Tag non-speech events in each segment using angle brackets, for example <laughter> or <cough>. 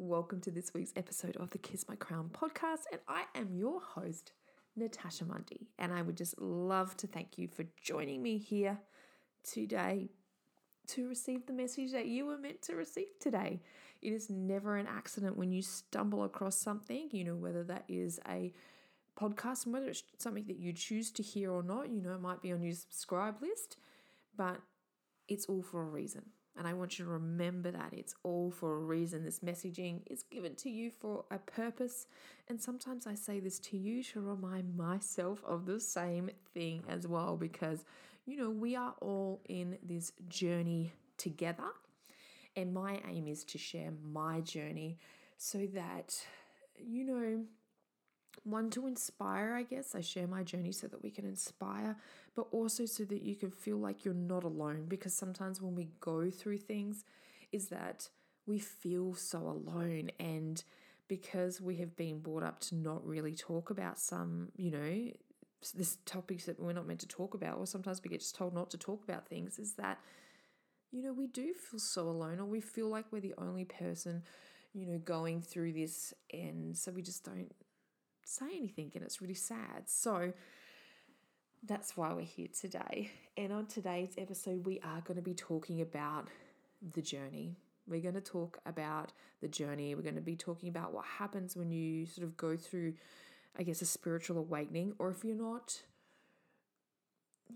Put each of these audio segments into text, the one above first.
Welcome to this week's episode of the Kiss My Crown podcast. And I am your host, Natasha Mundy. And I would just love to thank you for joining me here today to receive the message that you were meant to receive today. It is never an accident when you stumble across something, you know, whether that is a podcast and whether it's something that you choose to hear or not. You know, it might be on your subscribe list, but it's all for a reason. And I want you to remember that it's all for a reason. This messaging is given to you for a purpose. And sometimes I say this to you to remind myself of the same thing as well, because, you know, we are all in this journey together. And my aim is to share my journey so that, you know, one to inspire, I guess. I share my journey so that we can inspire, but also so that you can feel like you're not alone. Because sometimes when we go through things, is that we feel so alone. And because we have been brought up to not really talk about some, you know, this topics that we're not meant to talk about, or sometimes we get just told not to talk about things, is that, you know, we do feel so alone, or we feel like we're the only person, you know, going through this. And so we just don't say anything and it's really sad. So that's why we're here today. And on today's episode, we are going to be talking about the journey. We're going to talk about the journey. We're going to be talking about what happens when you sort of go through, I guess, a spiritual awakening, or if you're not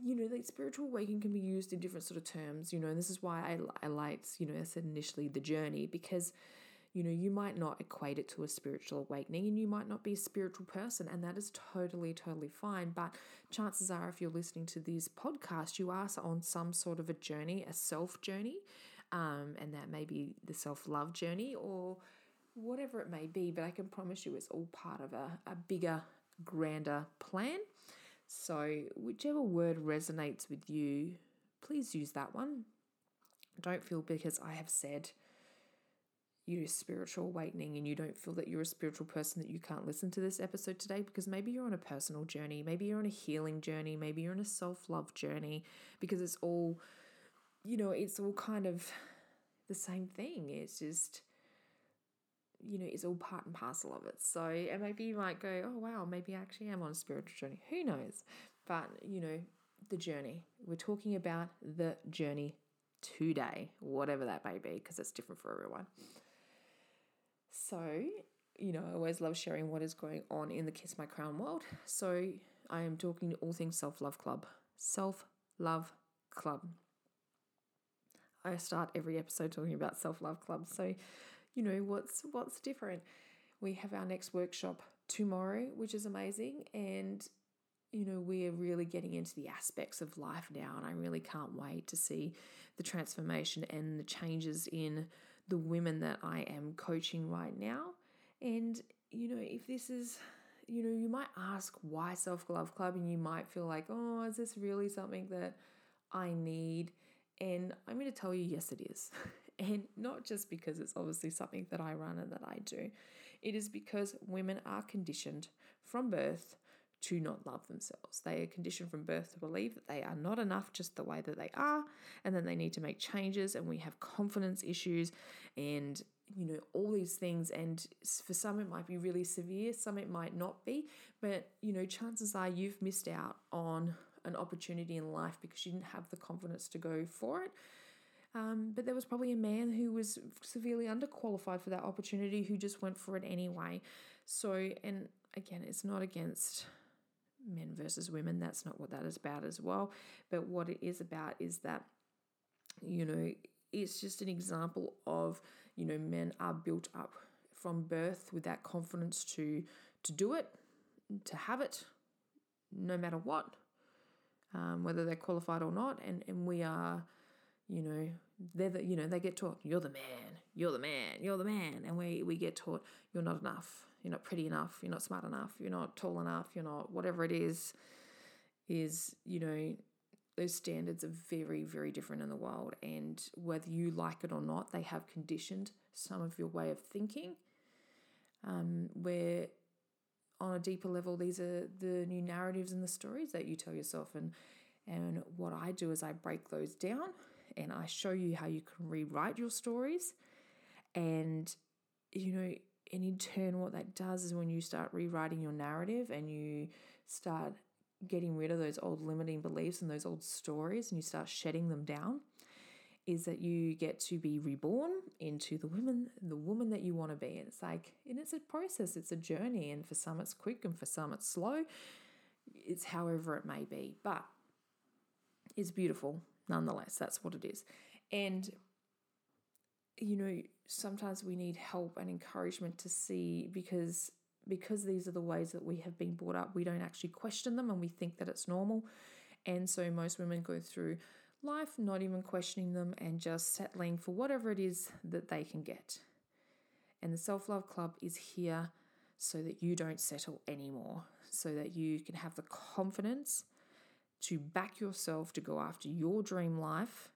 you know, like spiritual awakening can be used in different sort of terms, you know, and this is why I, I liked, you know, I said initially the journey because you know, you might not equate it to a spiritual awakening and you might not be a spiritual person, and that is totally, totally fine. But chances are, if you're listening to this podcast, you are on some sort of a journey, a self journey, um, and that may be the self love journey or whatever it may be. But I can promise you it's all part of a, a bigger, grander plan. So, whichever word resonates with you, please use that one. Don't feel because I have said you're spiritual awakening and you don't feel that you're a spiritual person that you can't listen to this episode today because maybe you're on a personal journey, maybe you're on a healing journey, maybe you're on a self love journey because it's all, you know, it's all kind of the same thing. It's just, you know, it's all part and parcel of it. So, and maybe you might go, oh, wow, maybe I actually am on a spiritual journey. Who knows? But, you know, the journey. We're talking about the journey today, whatever that may be, because it's different for everyone. So, you know, I always love sharing what is going on in the Kiss My Crown world. So, I am talking all things Self Love Club. Self Love Club. I start every episode talking about Self Love Club. So, you know, what's what's different? We have our next workshop tomorrow, which is amazing, and you know, we're really getting into the aspects of life now, and I really can't wait to see the transformation and the changes in the women that I am coaching right now. And, you know, if this is, you know, you might ask why Self Love Club, and you might feel like, oh, is this really something that I need? And I'm going to tell you, yes, it is. <laughs> and not just because it's obviously something that I run and that I do, it is because women are conditioned from birth to not love themselves. They are conditioned from birth to believe that they are not enough just the way that they are, and then they need to make changes. And we have confidence issues and you know all these things and for some it might be really severe some it might not be but you know chances are you've missed out on an opportunity in life because you didn't have the confidence to go for it um, but there was probably a man who was severely underqualified for that opportunity who just went for it anyway so and again it's not against men versus women. That's not what that is about as well. But what it is about is that, you know, it's just an example of, you know, men are built up from birth with that confidence to to do it, to have it, no matter what, um, whether they're qualified or not. And and we are, you know, they're the, you know, they get taught, you're the man, you're the man, you're the man. And we, we get taught, you're not enough, you're not pretty enough, you're not smart enough, you're not tall enough, you're not whatever it is, is, you know, those standards are very, very different in the world. And whether you like it or not, they have conditioned some of your way of thinking. Um, where on a deeper level, these are the new narratives and the stories that you tell yourself. And and what I do is I break those down and I show you how you can rewrite your stories. And you know, and in turn, what that does is when you start rewriting your narrative and you start getting rid of those old limiting beliefs and those old stories and you start shedding them down is that you get to be reborn into the woman the woman that you want to be. And it's like and it's a process it's a journey and for some it's quick and for some it's slow. It's however it may be but it's beautiful nonetheless that's what it is. And you know sometimes we need help and encouragement to see because because these are the ways that we have been brought up, we don't actually question them and we think that it's normal. And so most women go through life not even questioning them and just settling for whatever it is that they can get. And the Self Love Club is here so that you don't settle anymore, so that you can have the confidence to back yourself to go after your dream life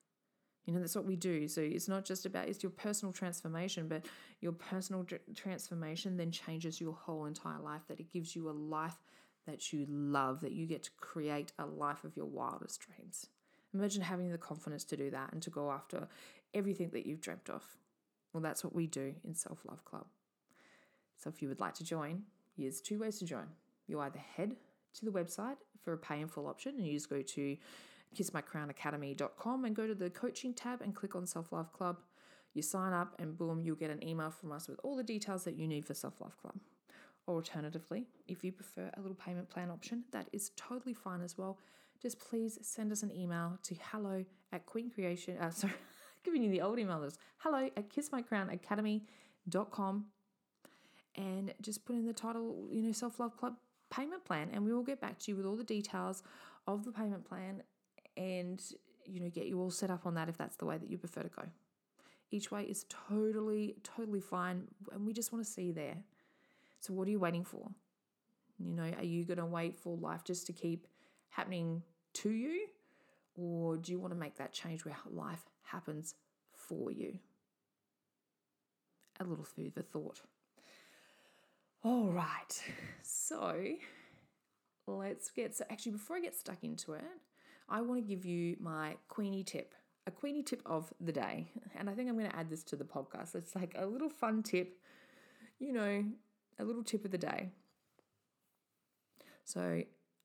you know, that's what we do. So it's not just about it's your personal transformation, but your personal transformation then changes your whole entire life. That it gives you a life that you love, that you get to create a life of your wildest dreams. Imagine having the confidence to do that and to go after everything that you've dreamt of. Well, that's what we do in Self Love Club. So if you would like to join, here's two ways to join. You either head to the website for a pay in full option and you just go to kissmycrownacademy.com and go to the coaching tab and click on Self Love Club. You sign up and boom, you'll get an email from us with all the details that you need for Self Love Club. Or alternatively, if you prefer a little payment plan option, that is totally fine as well. Just please send us an email to hello at Queen Creation. Uh, <laughs> sorry, <laughs> giving you the old email address. Hello at kissmycrownacademy.com and just put in the title, you know, Self Love Club payment plan, and we will get back to you with all the details of the payment plan and you know get you all set up on that if that's the way that you prefer to go. Each way is totally totally fine and we just want to see there. So what are you waiting for? You know, are you going to wait for life just to keep happening to you or do you want to make that change where life happens for you? A little food for thought. All right. So, let's get so actually before I get stuck into it, I want to give you my Queenie tip, a Queenie tip of the day. And I think I'm going to add this to the podcast. It's like a little fun tip, you know, a little tip of the day. So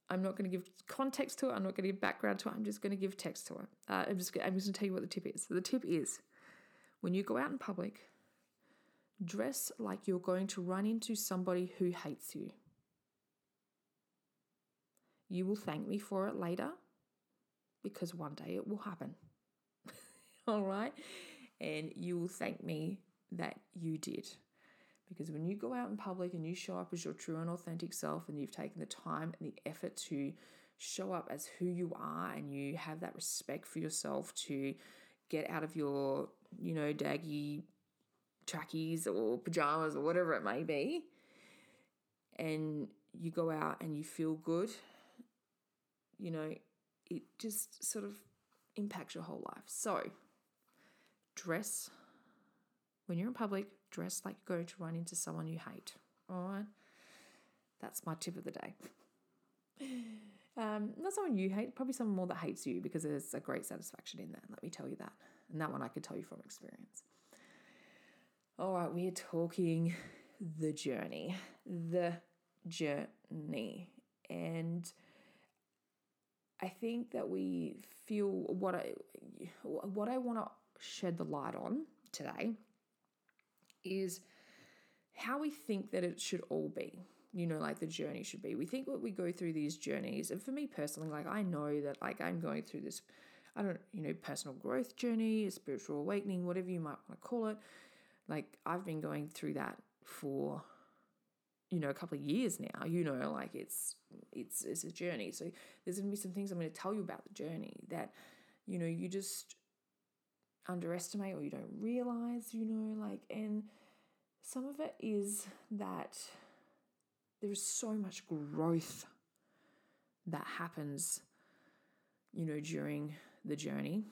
I'm not going to give context to it. I'm not going to give background to it. I'm just going to give text to it. Uh, I'm just I'm just going to tell you what the tip is. So the tip is when you go out in public, dress like you're going to run into somebody who hates you. You will thank me for it later because one day it will happen. <laughs> All right? And you will thank me that you did. Because when you go out in public and you show up as your true and authentic self, and you've taken the time and the effort to show up as who you are, and you have that respect for yourself to get out of your, you know, daggy trackies or pajamas or whatever it may be, and you go out and you feel good, you know, it just sort of impacts your whole life. So, dress when you're in public, dress like you're going to run into someone you hate. All right, that's my tip of the day. <sighs> Um, not someone you hate, probably someone more that hates you because there's a great satisfaction in that. Let me tell you that. And that one I could tell you from experience. All right, we're talking the journey. The journey. And I think that we feel what I what I want to shed the light on today is how we think that it should all be. You know, like the journey should be. We think what we go through these journeys, and for me personally, like I know that like I'm going through this, I don't, you know, personal growth journey, a spiritual awakening, whatever you might want to call it. Like I've been going through that for you know a couple of years now you know like it's it's it's a journey so there's going to be some things i'm going to tell you about the journey that you know you just underestimate or you don't realize, you know, like, and some of it is that there is so much growth that happens, you know, during the journey.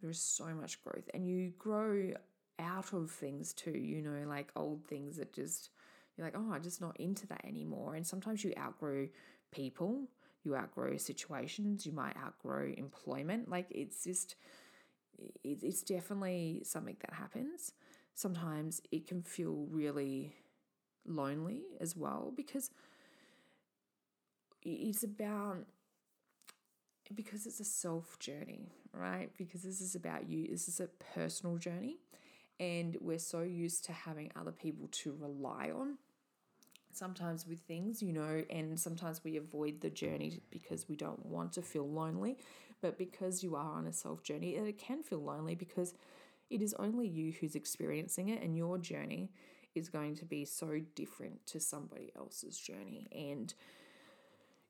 There is so much growth, and you grow out of things too, you know, like old things that just you're like, oh, I'm just not into that anymore. And sometimes you outgrow people, you outgrow situations, you might outgrow employment. Like it's just, it's definitely something that happens. Sometimes it can feel really lonely as well because it's about because it's a self journey, right? Because this is about you. This is a personal journey. And we're so used to having other people to rely on sometimes with things, you know, and sometimes we avoid the journey because we don't want to feel lonely. But because you are on a self journey, it can feel lonely because it is only you who's experiencing it, and your journey is going to be so different to somebody else's journey. And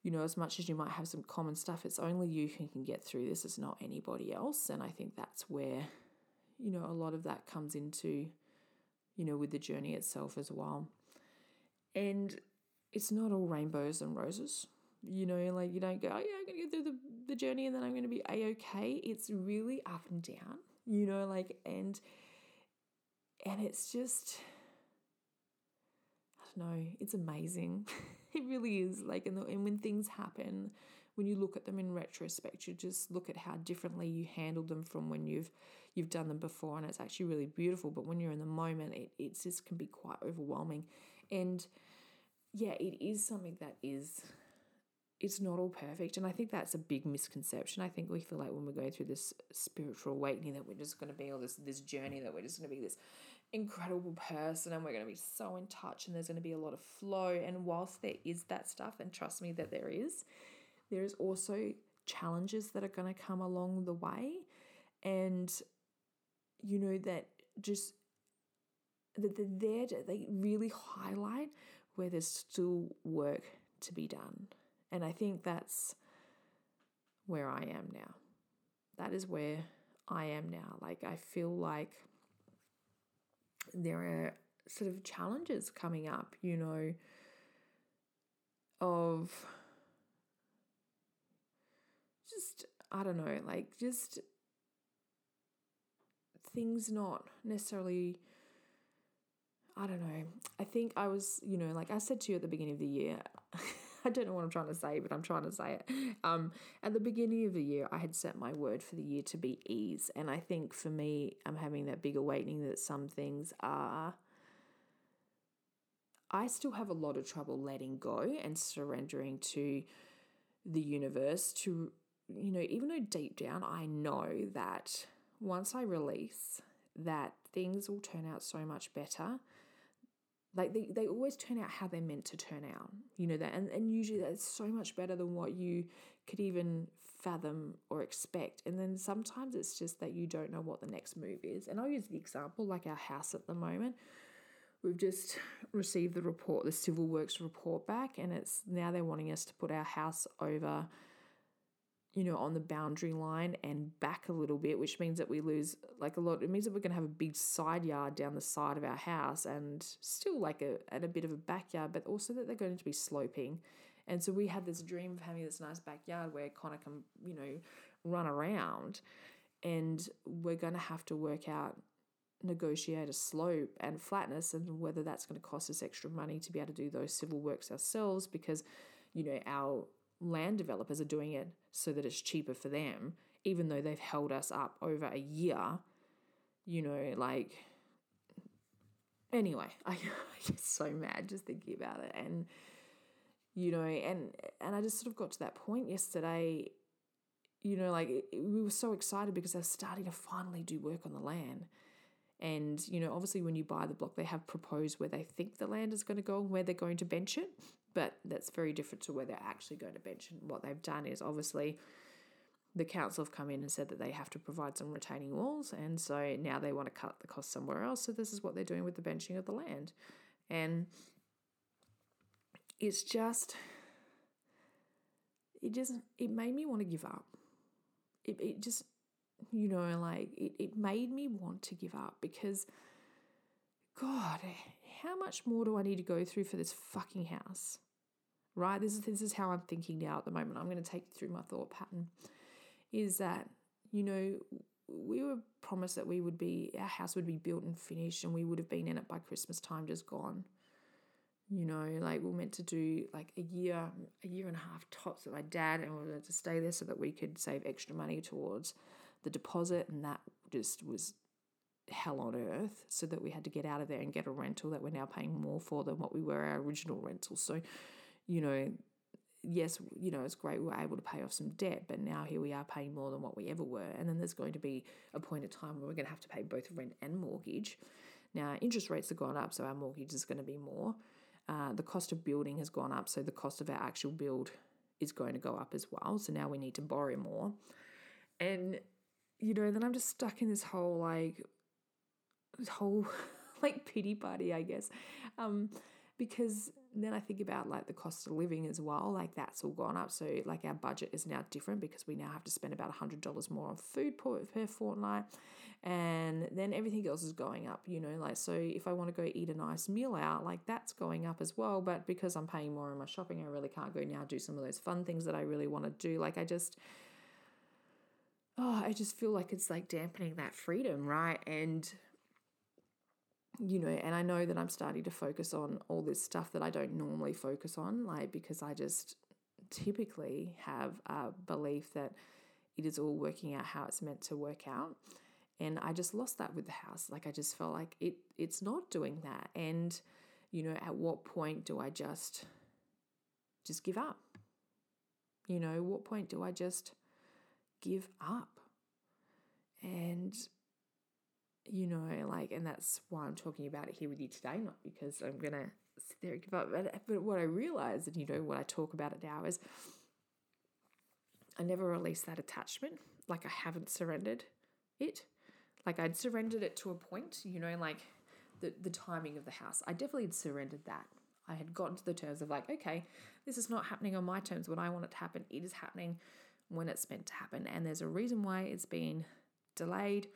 you know, as much as you might have some common stuff, it's only you who can get through this. It's not anybody else. And I think that's where, you know, a lot of that comes into, you know, with the journey itself as well. And it's not all rainbows and roses. You know, like you don't go, oh yeah, I'm gonna get through the, the journey and then I'm gonna be a okay. It's really up and down, you know, like and and it's just I don't know, it's amazing. <laughs> it really is. Like and, the, and when things happen, when you look at them in retrospect, you just look at how differently you handled them from when you've you've done them before, and it's actually really beautiful. But when you're in the moment, it it just can be quite overwhelming. And yeah, it is something that is it's not all perfect. And I think that's a big misconception. I think we feel like when we're going through this spiritual awakening that we're just going to be all this this journey that we're just going to be this incredible person and we're going to be so in touch and there's going to be a lot of flow. And whilst there is that stuff, and trust me that there is, there is also challenges that are going to come along the way. And you know that just that they're there to, they really highlight where there's still work to be done. And I think that's where I am now. That is where I am now. Like, I feel like there are sort of challenges coming up, you know, of just, I don't know, like just things not necessarily I don't know. I think I was, you know, like I said to you at the beginning of the year, <laughs> I don't know what I'm trying to say, but I'm trying to say it. Um, at the beginning of the year, I had set my word for the year to be ease. And I think for me, I'm having that big awakening that some things are. I still have a lot of trouble letting go and surrendering to the universe to, you know, even though deep down I know that once I release, that things will turn out so much better. Like they, they always turn out how they're meant to turn out you know that and, and usually that's so much better than what you could even fathom or expect. And then sometimes it's just that you don't know what the next move is. And i'll use the example like our house at the moment. We've just received the report the civil works report back and it's now they're wanting us to put our house over you know, on the boundary line and back a little bit, which means that we lose like a lot. It means that we're going to have a big side yard down the side of our house and still like a, and a bit of a backyard, but also that they're going to be sloping. And so we had this dream of having this nice backyard where Connor can, you know, run around. And we're going to have to work out, negotiate a slope and flatness and whether that's going to cost us extra money to be able to do those civil works ourselves because, you know, our land developers are doing it so that it's cheaper for them, even though they've held us up over a year. You know, like, anyway, I, <laughs> I get so mad just thinking about it. And, you know, and, and I just sort of got to that point yesterday, you know, like it, we were so excited because they're starting to finally do work on the land. And, you know, obviously when you buy the block, they have proposed where they think the land is going to go and where they're going to bench it. But that's very different to where they're actually going to bench. And what they've done is obviously the council have come in and said that they have to provide some retaining walls. And so now they want to cut the cost somewhere else. So this is what they're doing with the benching of the land. And it's just, it just, it made me want to give up. It, it just, you know, like it, it made me want to give up because, God, how much more do I need to go through for this fucking house? Right? This is this is how I'm thinking now at the moment. I'm going to take you through my thought pattern. Is that, you know, we were promised that we would be our house would be built and finished and we would have been in it by Christmas time just gone. You know, like we are meant to do like a year, a year and a half tops with my dad and we were to stay there so that we could save extra money towards the deposit and that just was hell on earth so that we had to get out of there and get a rental that we're now paying more for than what we were our original rental. So, you know, yes, you know, it's great we were able to pay off some debt, but now here we are paying more than what we ever were. And then there's going to be a point of time where we're going to have to pay both rent and mortgage. Now, interest rates have gone up, so our mortgage is going to be more. Uh, the cost of building has gone up, so the cost of our actual build is going to go up as well. So now we need to borrow more. And, you know, then I'm just stuck in this whole like, this whole <laughs> like pity party, I guess. Um, because then I think about like the cost of living as well, like that's all gone up. So like our budget is now different because we now have to spend about $100 more on food per, per fortnight. And then everything else is going up, you know, like so if I want to go eat a nice meal out, like that's going up as well. But because I'm paying more in my shopping, I really can't go now do some of those fun things that I really want to do. Like I just oh, I just feel like it's like dampening that freedom, right? And you know, and I know that I'm starting to focus on all this stuff that I don't normally focus on, like because I just typically have a belief that it is all working out how it's meant to work out. And I just lost that with the house. Like I just felt like it it's not doing that. And, you know, at what point do I just just give up? You know, what point do I just give up? And you know, like, and that's why I'm talking about it here with you today, not because I'm going to sit there and give up. But, but what I realize, and you know, what I talk about it now is I never released that attachment. Like, I haven't surrendered it. Like, I'd surrendered it to a point, you know, like the, the timing of the house. I definitely had surrendered that. I had gotten to the terms of like, okay, this is not happening on my terms when I want it to happen. It is happening when it's meant to happen. And there's a reason why it's been delayed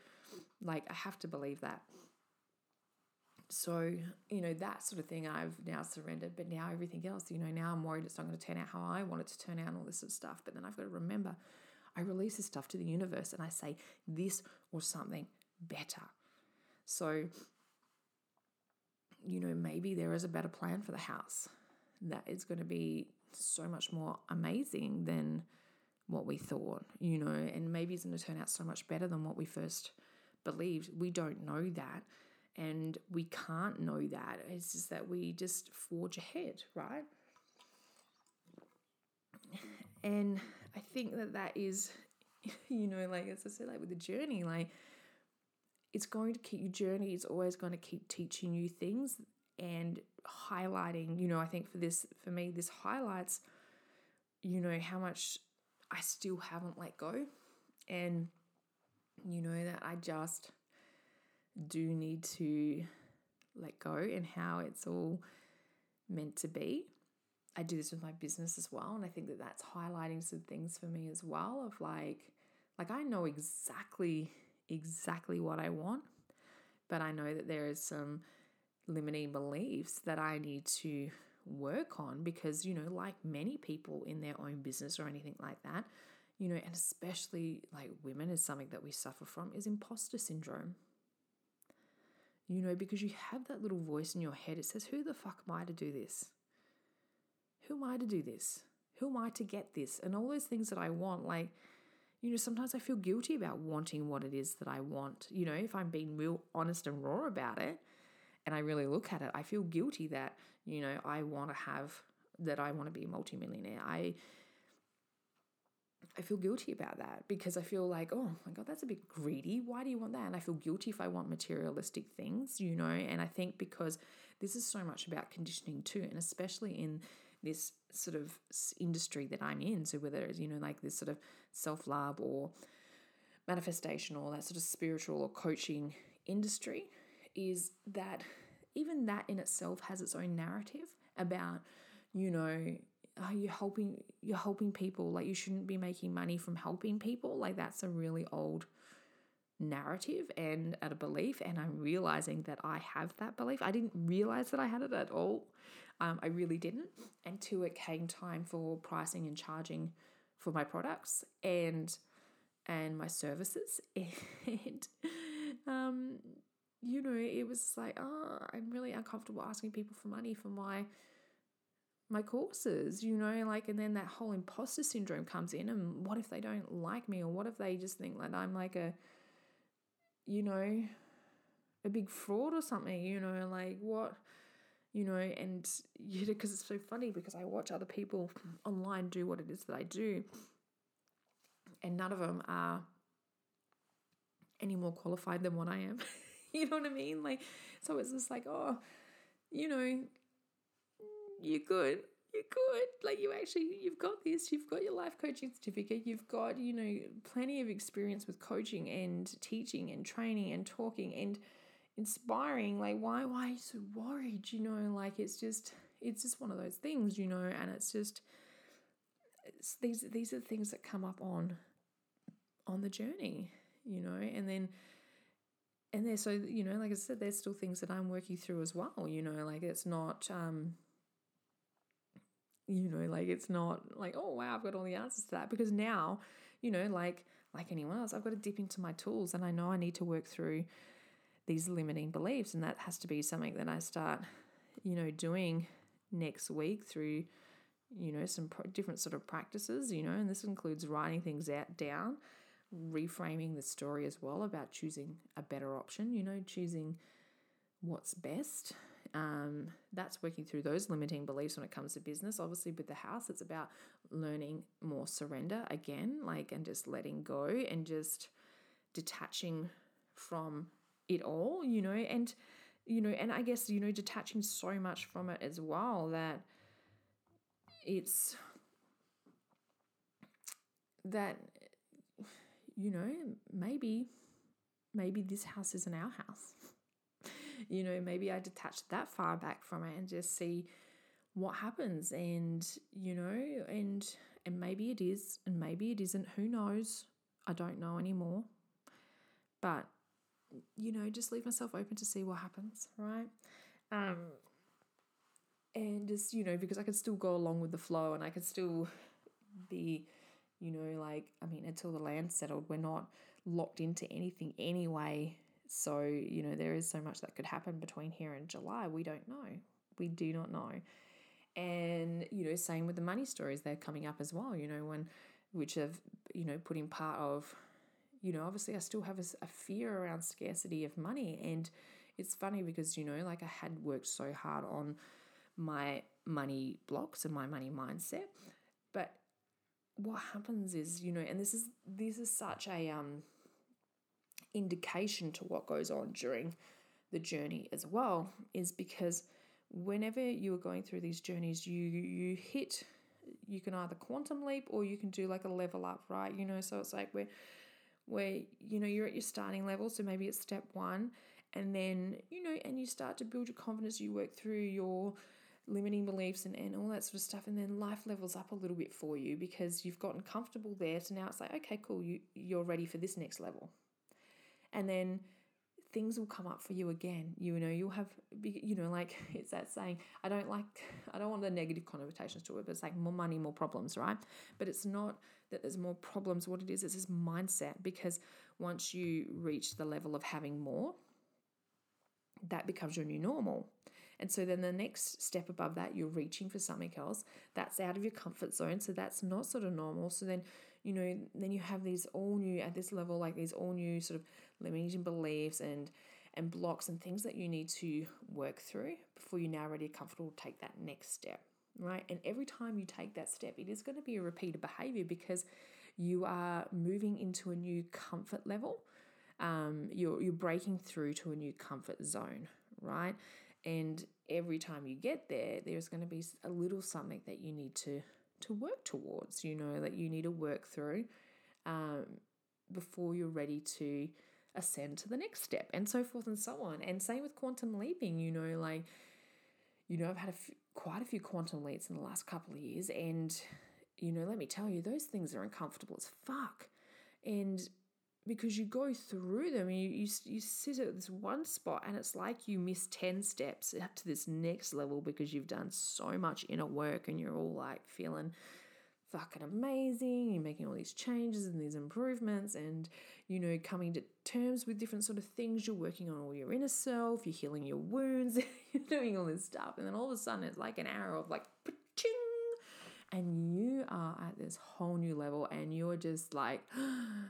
like, I have to believe that. So, you know, that sort of thing I've now surrendered, but now everything else, you know, now I'm worried it's not going to turn out how I want it to turn out and all this sort of stuff. But then I've got to remember I release this stuff to the universe and I say this or something better. So, you know, maybe there is a better plan for the house that is going to be so much more amazing than what we thought, you know, and maybe it's going to turn out so much better than what we first believed. We don't know that. And we can't know that. It's just that we just forge ahead, right? And I think that that is, <laughs> you know, like as I said, like with the journey, like it's going to keep your journey is always going to keep teaching you things and highlighting, you know, I think for this, for me, this highlights, you know, how much I still haven't let go. And you know that I just do need to let go and how it's all meant to be. I do this with my business as well, and I think that that's highlighting some things for me as well of like like I know exactly exactly what I want, but I know that there is some limiting beliefs that I need to work on because you know like many people in their own business or anything like that you know, and especially like women is something that we suffer from is imposter syndrome. You know, because you have that little voice in your head, it says, Who the fuck am I to do this? Who am I to do this? Who am I to get this? And all those things that I want, like, you know, sometimes I feel guilty about wanting what it is that I want. You know, if I'm being real honest and raw about it and I really look at it, I feel guilty that, you know, I want to have, that I want to be a multimillionaire. I, I feel guilty about that because I feel like, oh my God, that's a bit greedy. Why do you want that? And I feel guilty if I want materialistic things, you know? And I think because this is so much about conditioning too, and especially in this sort of industry that I'm in. So whether it's, you know, like this sort of self love or manifestation or that sort of spiritual or coaching industry, is that even that in itself has its own narrative about, you know, oh, you're helping you're helping people like you shouldn't be making money from helping people. Like that's a really old narrative and at a belief and i'm realizing that i have that belief. I didn't realize that i had it at all. Um, i really didn't. Until it came time for pricing and charging for my products and and my services. <laughs> And um, you know it was like oh i'm really uncomfortable asking people for money for my my courses, you know, like, and then that whole imposter syndrome comes in. And what if they don't like me? Or what if they just think that I'm like a, you know, a big fraud or something, you know, like what, you know, and <laughs> you know, because it's so funny because I watch other people online do what it is that I do, and none of them are any more qualified than what I am. <laughs> you know what I mean? Like, so it's just like, oh, you know, you're good. You're good. Like you actually, you've got this. You've got your life coaching certificate. You've got, you know, plenty of experience with coaching and teaching and training and talking and inspiring. Like why, why are you so worried? You know, like it's just, it's just one of those things, you know, and it's just, it's, these, these are the things that come up on, on the journey, you know, and then, and there, so you know, like I said, there's still things that I'm working through as well. You know, like it's not, um, you know like it's not like oh wow i've got all the answers to that. Because now you know like like anyone else i've got to dip into my tools and i know i need to work through these limiting beliefs and that has to be something that i start you know doing next week through you know some different sort of practices you know and this includes writing things out down reframing the story as well about choosing a better option you know choosing what's best um, that's working through those limiting beliefs when it comes to business. Obviously, with the house, it's about learning more surrender again, like, and just letting go and just detaching from it all, you know, and, you know, and I guess, you know, detaching so much from it as well that it's that, you know, maybe, maybe this house isn't our house <laughs> you know, maybe I detach that far back from it and just see what happens. And you know and and maybe it is and maybe it isn't. Who knows? I don't know anymore. But you know just leave myself open to see what happens right? Um and just you know because i can still go along with the flow and i can still be you know like i mean until the land's settled we're not locked into anything anyway so, you know, there is so much that could happen between here and July. We don't know. We do not know. And, you know, same with the money stories, they're coming up as well, you know, when, which have, you know, put in part of, you know, obviously I still have a, a fear around scarcity of money. And it's funny because, you know, like I had worked so hard on my money blocks and my money mindset. But what happens is, you know, and this is this is such a um indication to what goes on during the journey as well is because whenever you are going through these journeys you you hit you can either quantum leap or you can do like a level up right? You know so it's like where where you know you're at your starting level so maybe it's step one and then you know and you start to build your confidence you work through your limiting beliefs and, and all that sort of stuff and then life levels up a little bit for you because you've gotten comfortable there so now it's like okay cool you you're ready for this next level and then things will come up for you again. You know you'll have you know like <laughs> it's that saying i don't like <laughs> i don't want the negative connotations to it but it's like more money more problems right? But it's not that there's more problems. What it is is this mindset because once you reach the level of having more that becomes your new normal. And so then the next step above that you're reaching for something else that's out of your comfort zone. So that's not sort of normal. So then you know, then you have these all new at this level, like these all new sort of limiting beliefs and and blocks and things that you need to work through before you're now ready to comfortable to take that next step. Right. And every time you take that step, it is going to be a repeated behavior because you are moving into a new comfort level. Um, you're you're breaking through to a new comfort zone, right? And every time you get there, there's going to be a little something that you need to to work towards, you know, that you need to work through um, before you're ready to ascend to the next step, and so forth and so on. And same with quantum leaping, you know, like, you know, I've had a f- quite a few quantum leaps in the last couple of years, and, you know, let me tell you, those things are uncomfortable as fuck. And because you go through them and you, you, you sit at this one spot and it's like you miss 10 steps up to this next level because you've done so much inner work and you're all like feeling fucking amazing. You're making all these changes and these improvements, and you know, coming to terms with different sort of things. You're working on all your inner self, you're healing your wounds, <laughs> you're doing all this stuff, and then all of a sudden it's like an arrow of like, and you are at this whole new level, and you're just like, <gasps> oh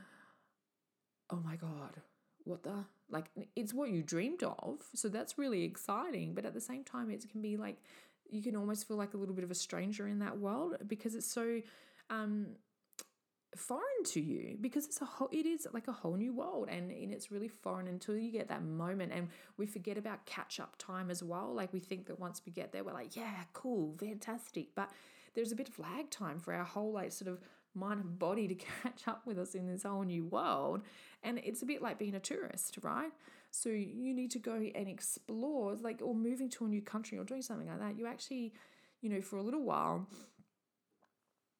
oh my god, what the like? It's what you dreamed of, so that's really exciting. But at the same time, it can be like you can almost feel like a little bit of a stranger in that world because it's so um, foreign to you because it's a whole it is like a whole new world and, and it's really foreign until you get that moment and we forget about catch up time as well like we think that once we get there we're like yeah cool fantastic but there's a bit of lag time for our whole like sort of mind and body to <laughs> catch up with us in this whole new world and it's a bit like being a tourist right so you need to go and explore, like, or moving to a new country or doing something like that. You actually, you know, for a little while,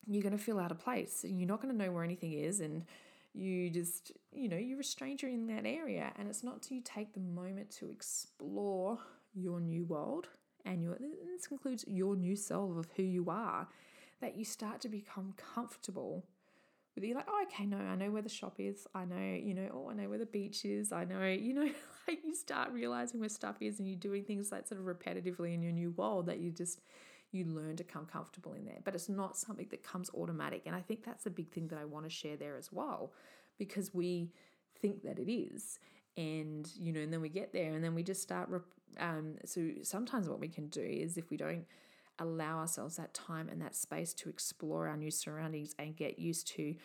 you're going to feel out of place and you're not going to know where anything is. And you just, you know, you're a stranger in that area. And it's not until you take the moment to explore your new world and your, this includes your new self of who you are, that you start to become comfortable with you like, oh, okay, no, I know where the shop is. I know, you know, oh, I know where the beach is. I know, <laughs> you know, like you start realizing where stuff is and you're doing things like sort of repetitively in your new world that you just, you learn to come comfortable in there. But it's not something that comes automatic. And I think that's a big thing that I want to share there as well, because we think that it is. And, you know, and then we get there and then we just start. Um, so sometimes what we can do is if we don't, allow ourselves that time and that space to explore our new surroundings and get used to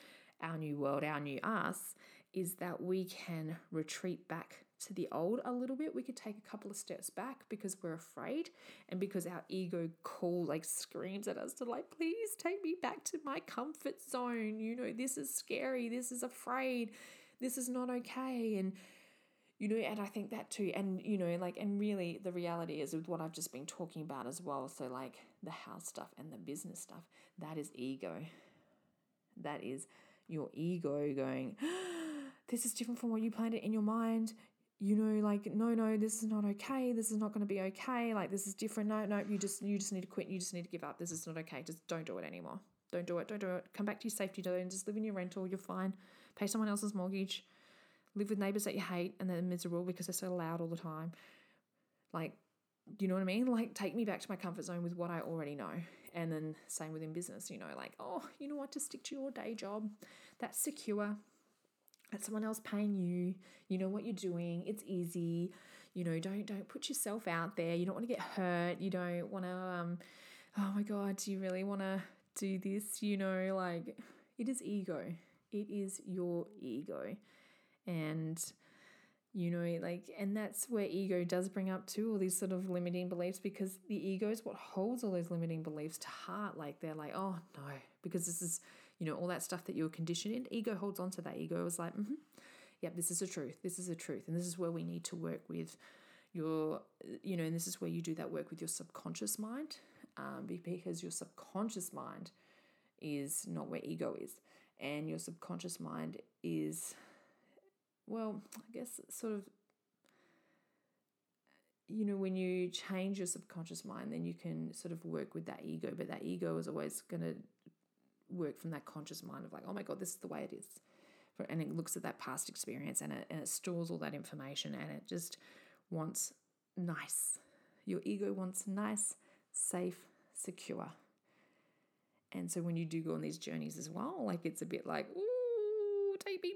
our new world, our new us, is that we can retreat back to the old a little bit. We could take a couple of steps back because we're afraid and because our ego call like screams at us to like, please take me back to my comfort zone. You know, this is scary. This is afraid. This is not okay. And you know and i think that too and you know like and really the reality is with what i've just been talking about as well so like the house stuff and the business stuff that is ego. That is your ego going <gasps> this is different from what you planned it in your mind. You know like no no this is not okay. This is not going to be okay. Like this is different. No no you just you just need to quit. You just need to give up. This is not okay. Just don't do it anymore. Don't do it. Don't do it. Come back to your safety zone. Just live in your rental. You're fine. Pay someone else's mortgage live with neighbors that you hate and they're miserable because they're so loud all the time. Like, you know what I mean? Like, take me back to my comfort zone with what I already know. And then, same within business, you know, like, oh, you know what, to stick to your day job. That's secure. That's someone else paying you. You know what you're doing. It's easy. You know, don't don't put yourself out there. You don't want to get hurt. You don't want to um oh my god, do you really want to do this? You know, like it is ego. It is your ego and you know like and that's where ego does bring up too all these sort of limiting beliefs because the ego is what holds all those limiting beliefs to heart. Like they're like oh no because this is you know all that stuff that you're conditioned in. Ego holds on to that. Ego is like mm-hmm, yep this is a truth. This is a truth. And this is where we need to work with your you know and this is where you do that work with your subconscious mind um, because your subconscious mind is not where ego is. And your subconscious mind is well, I guess sort of you know, when you change your subconscious mind, then you can sort of work with that ego, but that ego is always going to work from that conscious mind of like, oh my God, this is the way it is. And it looks at that past experience and it, and it stores all that information and it just wants nice. Your ego wants nice, safe, secure. And so when you do go on these journeys as well, like it's a bit like, ooh,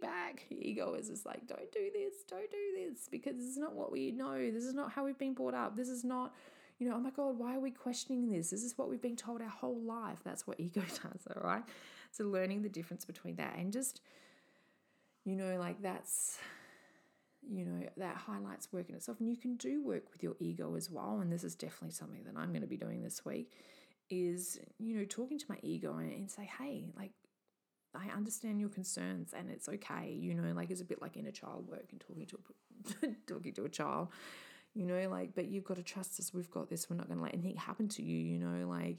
back. Ego is just like, don't do this, don't do this, because this is not what we know. This is not how we've been brought up. This is not, you know, oh my God, why are we questioning this? This is what we've been told our whole life. That's what <laughs> ego does, all right? So learning the difference between that and just, you know, like that's, you know, that highlights work in itself. And you can do work with your ego as well. And this is definitely something that I'm going to be doing this week is, you know, talking to my ego and, and say, hey, like, I understand your concerns and it's okay, you know, like it's a bit like inner child work and talking to a, <laughs> talking to a child, you know, like, but you've got to trust us. We've got this. We're not going to let anything happen to you, you know, like,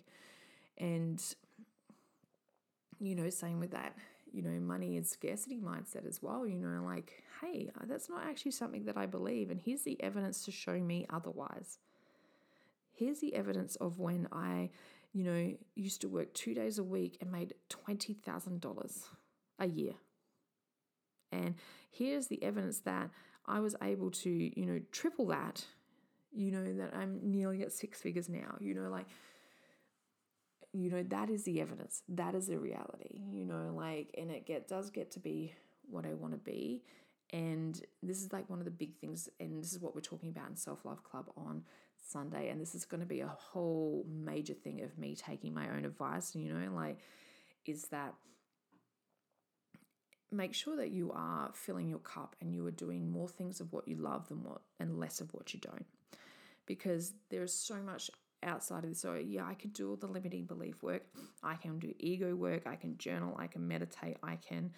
and, you know, same with that, you know, money and scarcity mindset as well. You know, like, hey, uh, that's not actually something that I believe. And here's the evidence to show me otherwise. Here's the evidence of when I, you know, used to work two days a week and made $20,000 a year. And here's the evidence that I was able to, you know, triple that, you know, that I'm nearly at six figures now, you know, like, you know, that is the evidence. That is the reality, you know, like, and it get does get to be what I want to be. And this is like one of the big things, and this is what we're talking about in Self Love Club on Sunday. And this is going to be a whole major thing of me taking my own advice, you know, like, is that make sure that you are filling your cup and you are doing more things of what you love than what and less of what you don't. Because there's so much outside of this. So yeah i could do all the limiting belief work. I can do ego work. I can journal. I can meditate. I can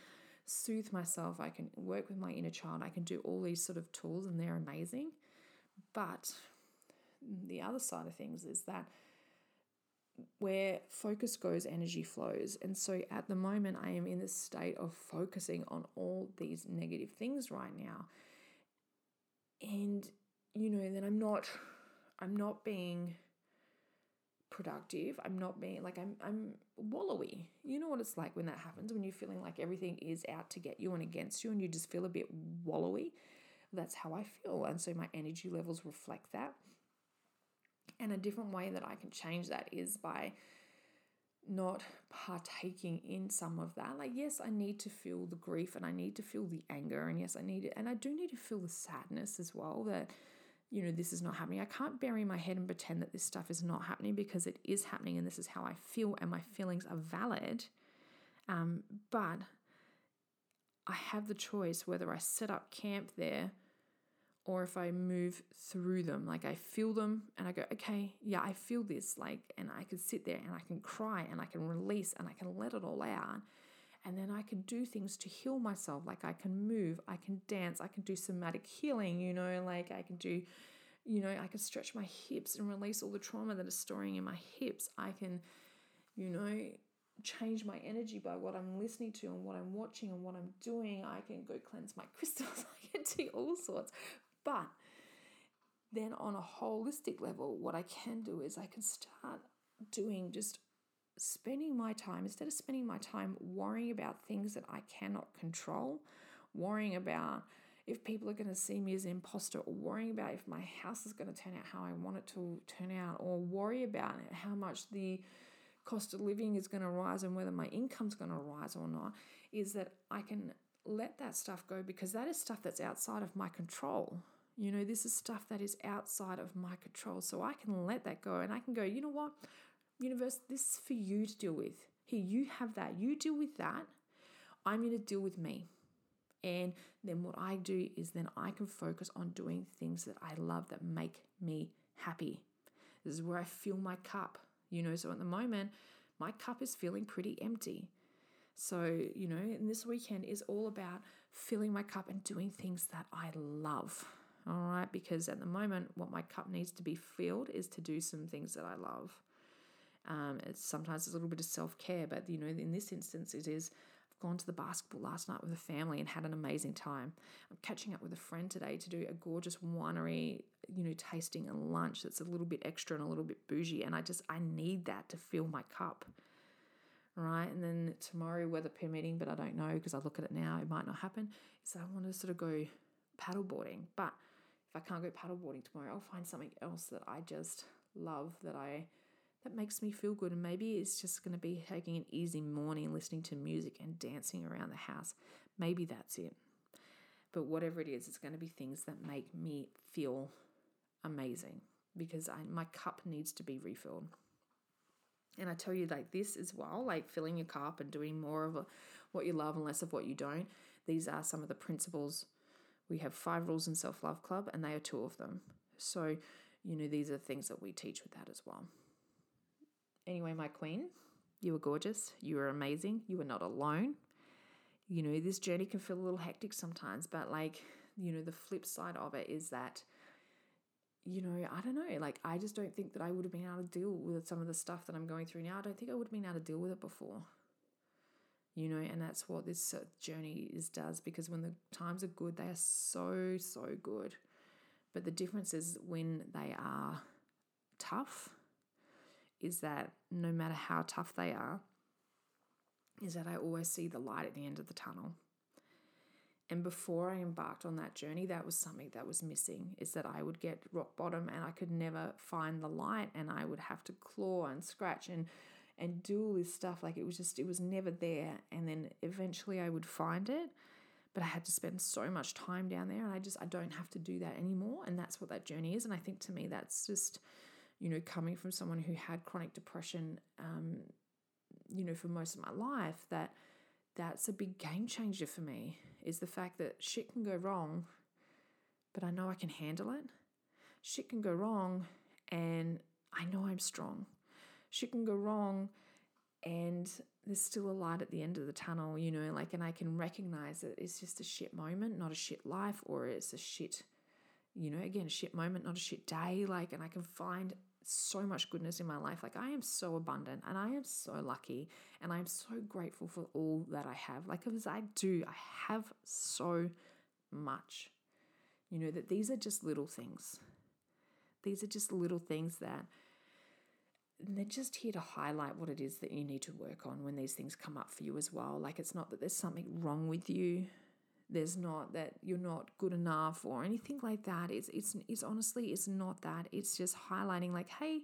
soothe myself. I can work with my inner child. I can do all these sort of tools and they're amazing. But the other side of things is that where focus goes, energy flows. And so at the moment, I am in this state of focusing on all these negative things right now. And, you know, then I'm not, I'm not being productive. I'm not being like I'm I'm wallowy. You know what it's like when that happens when you're feeling like everything is out to get you and against you and you just feel a bit wallowy. That's how I feel. And so my energy levels reflect that. And a different way that I can change that is by not partaking in some of that. Like, yes, I need to feel the grief and I need to feel the anger. And yes, I need it. And I do need to feel the sadness as well that, you know, this is not happening. I can't bury my head and pretend that this stuff is not happening because it is happening and this is how I feel and my feelings are valid. Um, but I have the choice whether I set up camp there or if I move through them. Like I feel them and I go, okay, yeah, I feel this. Like, and I can sit there and I can cry and I can release and I can let it all out. And then I can do things to heal myself. Like I can move, I can dance, I can do somatic healing, you know, like I can do, you know, I can stretch my hips and release all the trauma that is storing in my hips. I can, you know, change my energy by what I'm listening to and what I'm watching and what I'm doing. I can go cleanse my crystals. I can do all sorts. But then on a holistic level, what I can do is I can start doing just spending my time, instead of spending my time worrying about things that I cannot control, worrying about if people are going to see me as an imposter, or worrying about if my house is going to turn out how I want it to turn out, or worry about how much the cost of living is going to rise and whether my income's going to rise or not, is that I can let that stuff go because that is stuff that's outside of my control. You know, this is stuff that is outside of my control. So I can let that go and I can go, you know what, universe, this is for you to deal with. Here, you have that. You deal with that. I'm going to deal with me. And then what I do is then I can focus on doing things that I love that make me happy. This is where I fill my cup. You know, so at the moment, my cup is feeling pretty empty. So, you know, and this weekend is all about filling my cup and doing things that I love. All right, because at the moment, what my cup needs to be filled is to do some things that I love. Um, it's sometimes it's a little bit of self care, but you know, in this instance, it is. I've gone to the basketball last night with a family and had an amazing time. I'm catching up with a friend today to do a gorgeous winery, you know, tasting and lunch that's a little bit extra and a little bit bougie, and I just I need that to fill my cup right? And then tomorrow, weather permitting, but I don't know because I look at it now, it might not happen. Is I want to sort of go paddleboarding. But if I can't go paddleboarding tomorrow, I'll find something else that I just love that I that makes me feel good. And maybe it's just going to be taking an easy morning, listening to music and dancing around the house. Maybe that's it. But whatever it is, it's going to be things that make me feel amazing because I, my cup needs to be refilled. And I tell you, like this as well, like filling your cup and doing more of what you love and less of what you don't. These are some of the principles. We have five rules in Self Love Club, and they are two of them. So, you know, these are things that we teach with that as well. Anyway, my queen, you are gorgeous. You are amazing. You are not alone. You know, this journey can feel a little hectic sometimes, but like, you know, the flip side of it is that you know, I don't know. Like, I just don't think that I would have been able to deal with some of the stuff that I'm going through now. I don't think I would have been able to deal with it before. You know, and that's what this journey is does because when the times are good, they are so, so good. But the difference is when they are tough, is that no matter how tough they are, is that I always see the light at the end of the tunnel. And before I embarked on that journey, that was something that was missing is that I would get rock bottom and I could never find the light and I would have to claw and scratch and and do all this stuff like it was just it was never there and then eventually I would find it but I had to spend so much time down there and I just I don't have to do that anymore and that's what that journey is and I think to me that's just you know coming from someone who had chronic depression um you know for most of my life that that's a big game changer for me is the fact that shit can go wrong but I know I can handle it. Shit can go wrong and I know I'm strong shit can go wrong and there's still a light at the end of the tunnel, you know, like, and I can recognize that it's just a shit moment, not a shit life, or it's a shit, you know, again, a shit moment, not a shit day. Like, and I can find so much goodness in my life. Like, I am so abundant and I am so lucky and I'm so grateful for all that I have. Like, as I do, I have so much, you know, that these are just little things. These are just little things that they're just here to highlight what it is that you need to work on when these things come up for you as well. Like it's not that there's something wrong with you. There's not that you're not good enough or anything like that. It's it's it's honestly it's not that. It's just highlighting like, hey,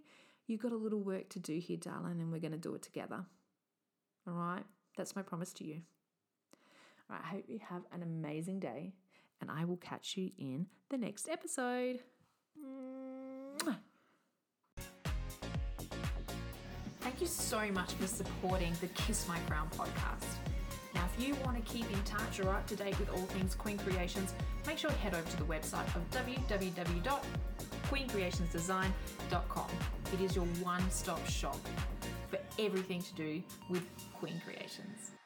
you got a little work to do here, darling, and we're gonna do it together. All right? That's my promise to you. All right, I hope you have an amazing day, and I will catch you in the next episode. Mm. Thank you so much for supporting the Kiss My Crown podcast. Now, if you want to keep in touch or up to date with all things Queen Creations, make sure to head over to the website of www.queencreationsdesign.com. It is your one stop shop for everything to do with Queen Creations.